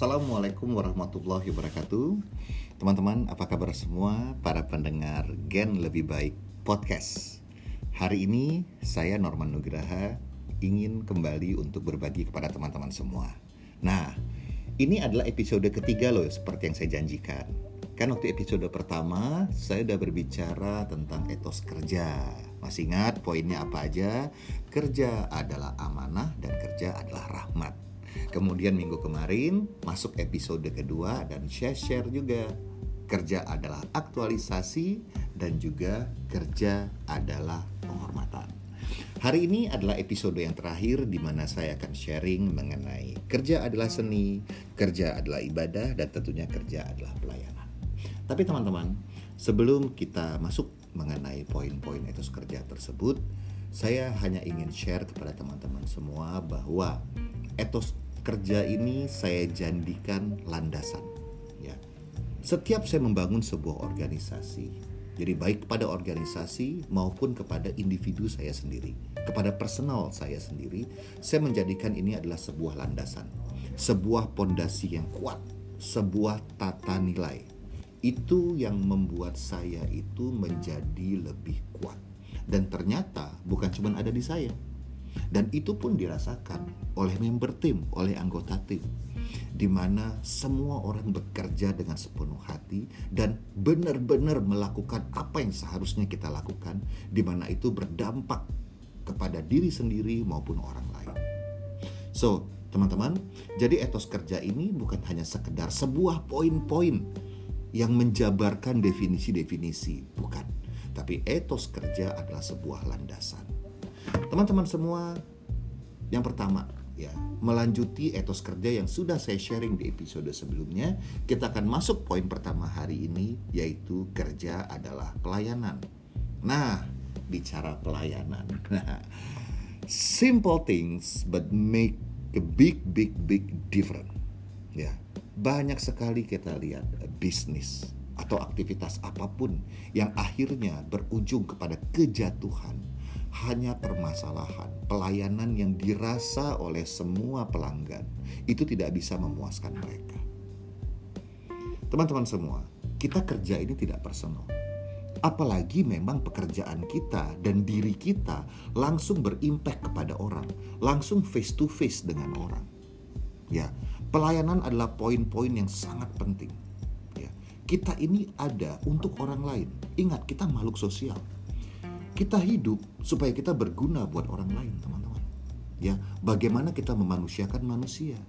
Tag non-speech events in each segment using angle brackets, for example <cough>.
Assalamualaikum warahmatullahi wabarakatuh. Teman-teman, apa kabar semua? Para pendengar Gen Lebih Baik Podcast. Hari ini saya Norman Nugraha ingin kembali untuk berbagi kepada teman-teman semua. Nah, ini adalah episode ketiga loh seperti yang saya janjikan. Kan waktu episode pertama saya udah berbicara tentang etos kerja. Masih ingat poinnya apa aja? Kerja adalah amanah dan kerja adalah rahmat Kemudian minggu kemarin masuk episode kedua dan share-share juga. Kerja adalah aktualisasi dan juga kerja adalah penghormatan. Hari ini adalah episode yang terakhir di mana saya akan sharing mengenai kerja adalah seni, kerja adalah ibadah, dan tentunya kerja adalah pelayanan. Tapi teman-teman, sebelum kita masuk mengenai poin-poin etos kerja tersebut, saya hanya ingin share kepada teman-teman semua bahwa etos kerja ini saya jadikan landasan ya. Setiap saya membangun sebuah organisasi, jadi baik kepada organisasi maupun kepada individu saya sendiri, kepada personal saya sendiri, saya menjadikan ini adalah sebuah landasan, sebuah pondasi yang kuat, sebuah tata nilai. Itu yang membuat saya itu menjadi lebih kuat. Dan ternyata bukan cuma ada di saya, dan itu pun dirasakan oleh member tim, oleh anggota tim di mana semua orang bekerja dengan sepenuh hati dan benar-benar melakukan apa yang seharusnya kita lakukan di mana itu berdampak kepada diri sendiri maupun orang lain. So, teman-teman, jadi etos kerja ini bukan hanya sekedar sebuah poin-poin yang menjabarkan definisi-definisi, bukan. Tapi etos kerja adalah sebuah landasan Teman-teman semua, yang pertama ya, melanjuti etos kerja yang sudah saya sharing di episode sebelumnya, kita akan masuk poin pertama hari ini yaitu kerja adalah pelayanan. Nah, bicara pelayanan. <laughs> Nah, simple things but make a big big big difference. Ya, banyak sekali kita lihat bisnis atau aktivitas apa pun yang akhirnya berujung kepada kejatuhan hanya permasalahan pelayanan yang dirasa oleh semua pelanggan itu tidak bisa memuaskan mereka. Teman-teman semua, kita kerja ini tidak personal. Apalagi memang pekerjaan kita dan diri kita langsung berimpact kepada orang, langsung face to face dengan orang. Ya, pelayanan adalah poin-poin yang sangat penting. Ya, kita ini ada untuk orang lain. Ingat, kita makhluk sosial kita hidup supaya kita berguna buat orang lain, teman-teman. Ya, bagaimana kita memanusiakan manusia?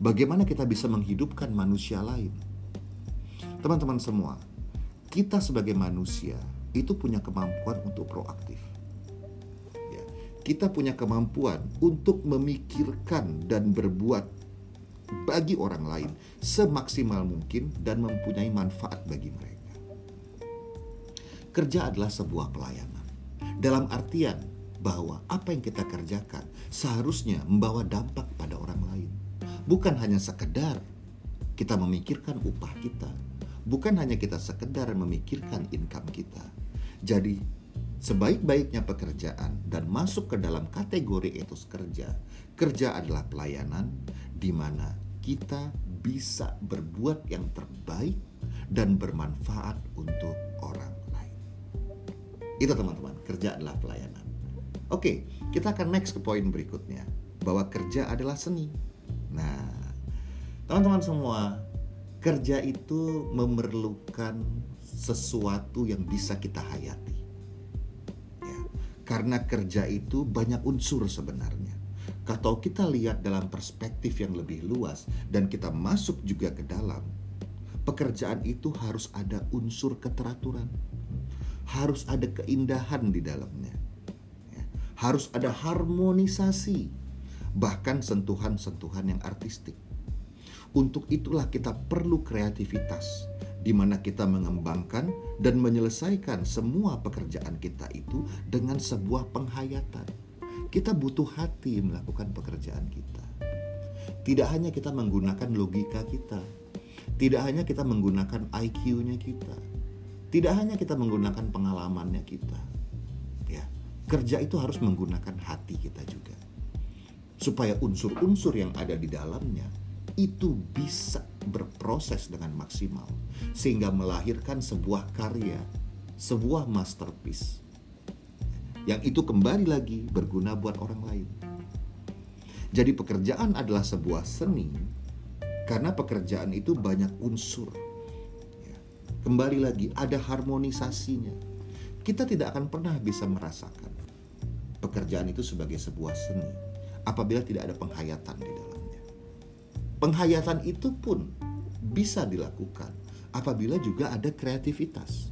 Bagaimana kita bisa menghidupkan manusia lain? Teman-teman semua, kita sebagai manusia itu punya kemampuan untuk proaktif. Ya, kita punya kemampuan untuk memikirkan dan berbuat bagi orang lain semaksimal mungkin dan mempunyai manfaat bagi mereka. Kerja adalah sebuah pelayanan. Dalam artian bahwa apa yang kita kerjakan seharusnya membawa dampak pada orang lain. Bukan hanya sekedar kita memikirkan upah kita. Bukan hanya kita sekedar memikirkan income kita. Jadi sebaik-baiknya pekerjaan dan masuk ke dalam kategori etos kerja, kerja adalah pelayanan di mana kita bisa berbuat yang terbaik dan bermanfaat untuk orang itu teman-teman, kerja adalah pelayanan. Oke, kita akan next ke poin berikutnya bahwa kerja adalah seni. Nah, teman-teman semua, kerja itu memerlukan sesuatu yang bisa kita hayati. Ya, karena kerja itu banyak unsur sebenarnya. Kalau kita lihat dalam perspektif yang lebih luas dan kita masuk juga ke dalam, pekerjaan itu harus ada unsur keteraturan harus ada keindahan di dalamnya. Ya. Harus ada harmonisasi, bahkan sentuhan-sentuhan yang artistik. Untuk itulah kita perlu kreativitas, di mana kita mengembangkan dan menyelesaikan semua pekerjaan kita itu dengan sebuah penghayatan. Kita butuh hati melakukan pekerjaan kita. Tidak hanya kita menggunakan logika kita, tidak hanya kita menggunakan IQ-nya kita, tidak hanya kita menggunakan pengalamannya kita. Ya, kerja itu harus menggunakan hati kita juga. Supaya unsur-unsur yang ada di dalamnya itu bisa berproses dengan maksimal sehingga melahirkan sebuah karya, sebuah masterpiece yang itu kembali lagi berguna buat orang lain. Jadi pekerjaan adalah sebuah seni karena pekerjaan itu banyak unsur. Kembali lagi ada harmonisasinya. Kita tidak akan pernah bisa merasakan pekerjaan itu sebagai sebuah seni apabila tidak ada penghayatan di dalamnya. Penghayatan itu pun bisa dilakukan apabila juga ada kreativitas.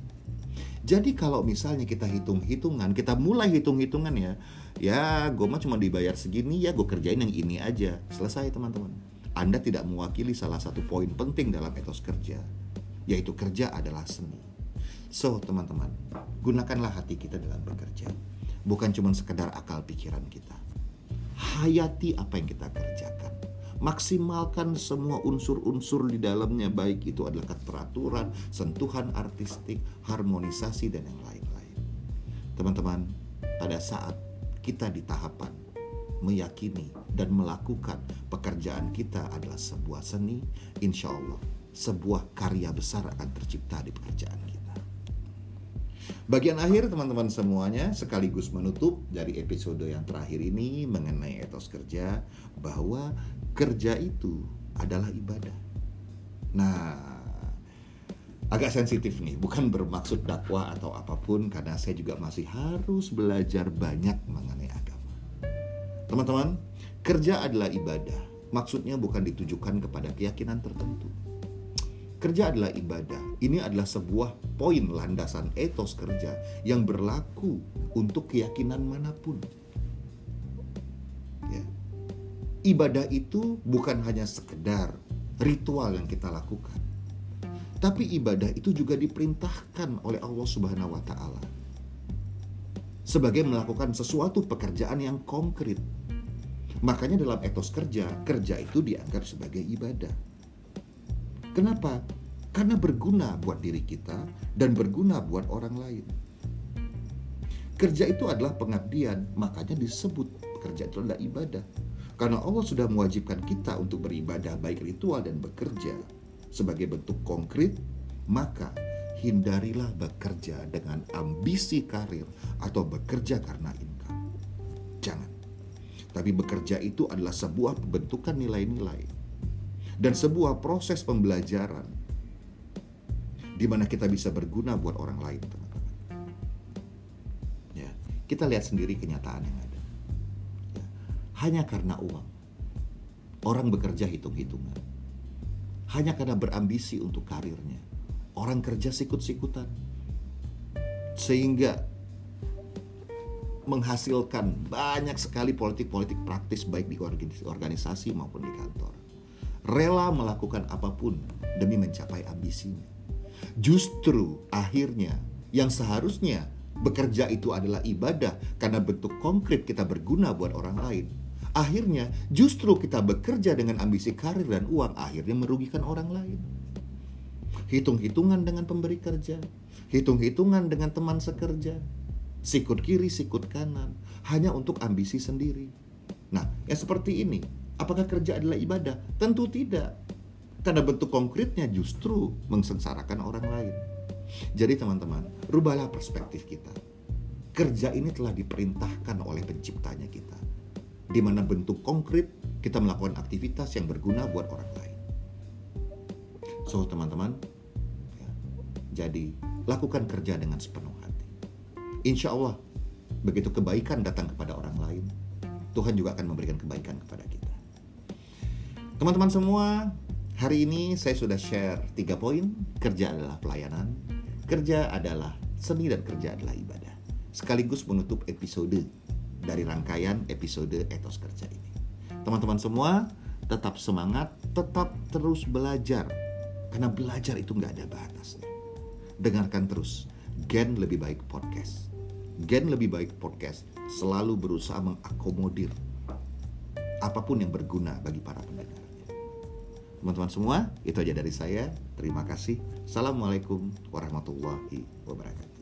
Jadi kalau misalnya kita hitung-hitungan, kita mulai hitung-hitungan ya, ya gue mah cuma dibayar segini ya gue kerjain yang ini aja. Selesai teman-teman. Anda tidak mewakili salah satu poin penting dalam etos kerja, yaitu kerja adalah seni. So teman-teman, gunakanlah hati kita dalam bekerja. Bukan cuma sekedar akal pikiran kita. Hayati apa yang kita kerjakan maksimalkan semua unsur-unsur di dalamnya baik itu adalah keteraturan, sentuhan artistik, harmonisasi dan yang lain-lain. Teman-teman, pada saat kita di tahapan meyakini dan melakukan pekerjaan kita adalah sebuah seni, insya Allah sebuah karya besar akan tercipta di pekerjaan kita. Bagian akhir teman-teman semuanya sekaligus menutup dari episode yang terakhir ini mengenai etos kerja bahwa kerja itu adalah ibadah. Nah, agak sensitif nih, bukan bermaksud dakwah atau apa pun karena saya juga masih harus belajar banyak mengenai agama. Teman-teman, kerja adalah ibadah. Maksudnya bukan ditujukan kepada keyakinan tertentu. Kerja adalah ibadah. Ini adalah sebuah poin landasan etos kerja yang berlaku untuk keyakinan mana pun ibadah itu bukan hanya sekedar ritual yang kita lakukan. Tapi ibadah itu juga diperintahkan oleh Allah Subhanahu wa taala. Sebagai melakukan sesuatu pekerjaan yang konkret. Makanya dalam etos kerja, kerja itu dianggap sebagai ibadah. Kenapa? Karena berguna buat diri kita dan berguna buat orang lain. Kerja itu adalah pengabdian, makanya disebut kerja itu adalah ibadah. Karena Allah sudah mewajibkan kita untuk beribadah baik ritual dan bekerja sebagai bentuk konkret, maka hindarilah bekerja dengan ambisi karir atau bekerja karena income. Jangan. Tapi bekerja itu adalah sebuah pembentukan nilai-nilai dan sebuah proses pembelajaran di mana kita bisa berguna buat orang lain, teman-teman. Ya, kita lihat sendiri kenyataan yang ada hanya karena uang. Orang bekerja hitung-hitungan. Hanya karena berambisi untuk karirnya. Orang kerja sikut-sikutan. Sehingga menghasilkan banyak sekali politik-politik praktis baik di organisasi maupun di kantor. Rela melakukan apa pun demi mencapai ambisinya. Justru akhirnya yang seharusnya bekerja itu adalah ibadah karena bentuk konkret kita berguna buat orang lain Akhirnya justru kita bekerja dengan ambisi karir dan uang akhirnya merugikan orang lain. Hitung-hitungan dengan pemberi kerja, hitung-hitungan dengan teman sekerja, sikut kiri, sikut kanan, hanya untuk ambisi sendiri. Nah, yang seperti ini, apakah kerja adalah ibadah? Tentu tidak. Karena bentuk konkretnya justru mengsengsarakan orang lain. Jadi teman-teman, rubahlah perspektif kita. Kerja ini telah diperintahkan oleh penciptanya kita di mana bentuk konkret kita melakukan aktivitas yang berguna buat orang lain. So, teman-teman, ya, jadi lakukan kerja dengan sepenuh hati. Insya Allah, begitu kebaikan datang kepada orang lain, Tuhan juga akan memberikan kebaikan kepada kita. Teman-teman semua, hari ini saya sudah share tiga poin. Kerja adalah pelayanan, kerja adalah seni dan kerja adalah ibadah. Sekaligus menutup episode dari rangkaian episode etos kerja ini. Teman-teman semua, tetap semangat, tetap terus belajar. Karena belajar itu nggak ada batasnya. Dengarkan terus Gen Lebih Baik Podcast. Gen Lebih Baik Podcast selalu berusaha mengakomodir apa pun yang berguna bagi para pendengarnya. Teman-teman semua, itu aja dari saya. Terima kasih. Assalamualaikum warahmatullahi wabarakatuh.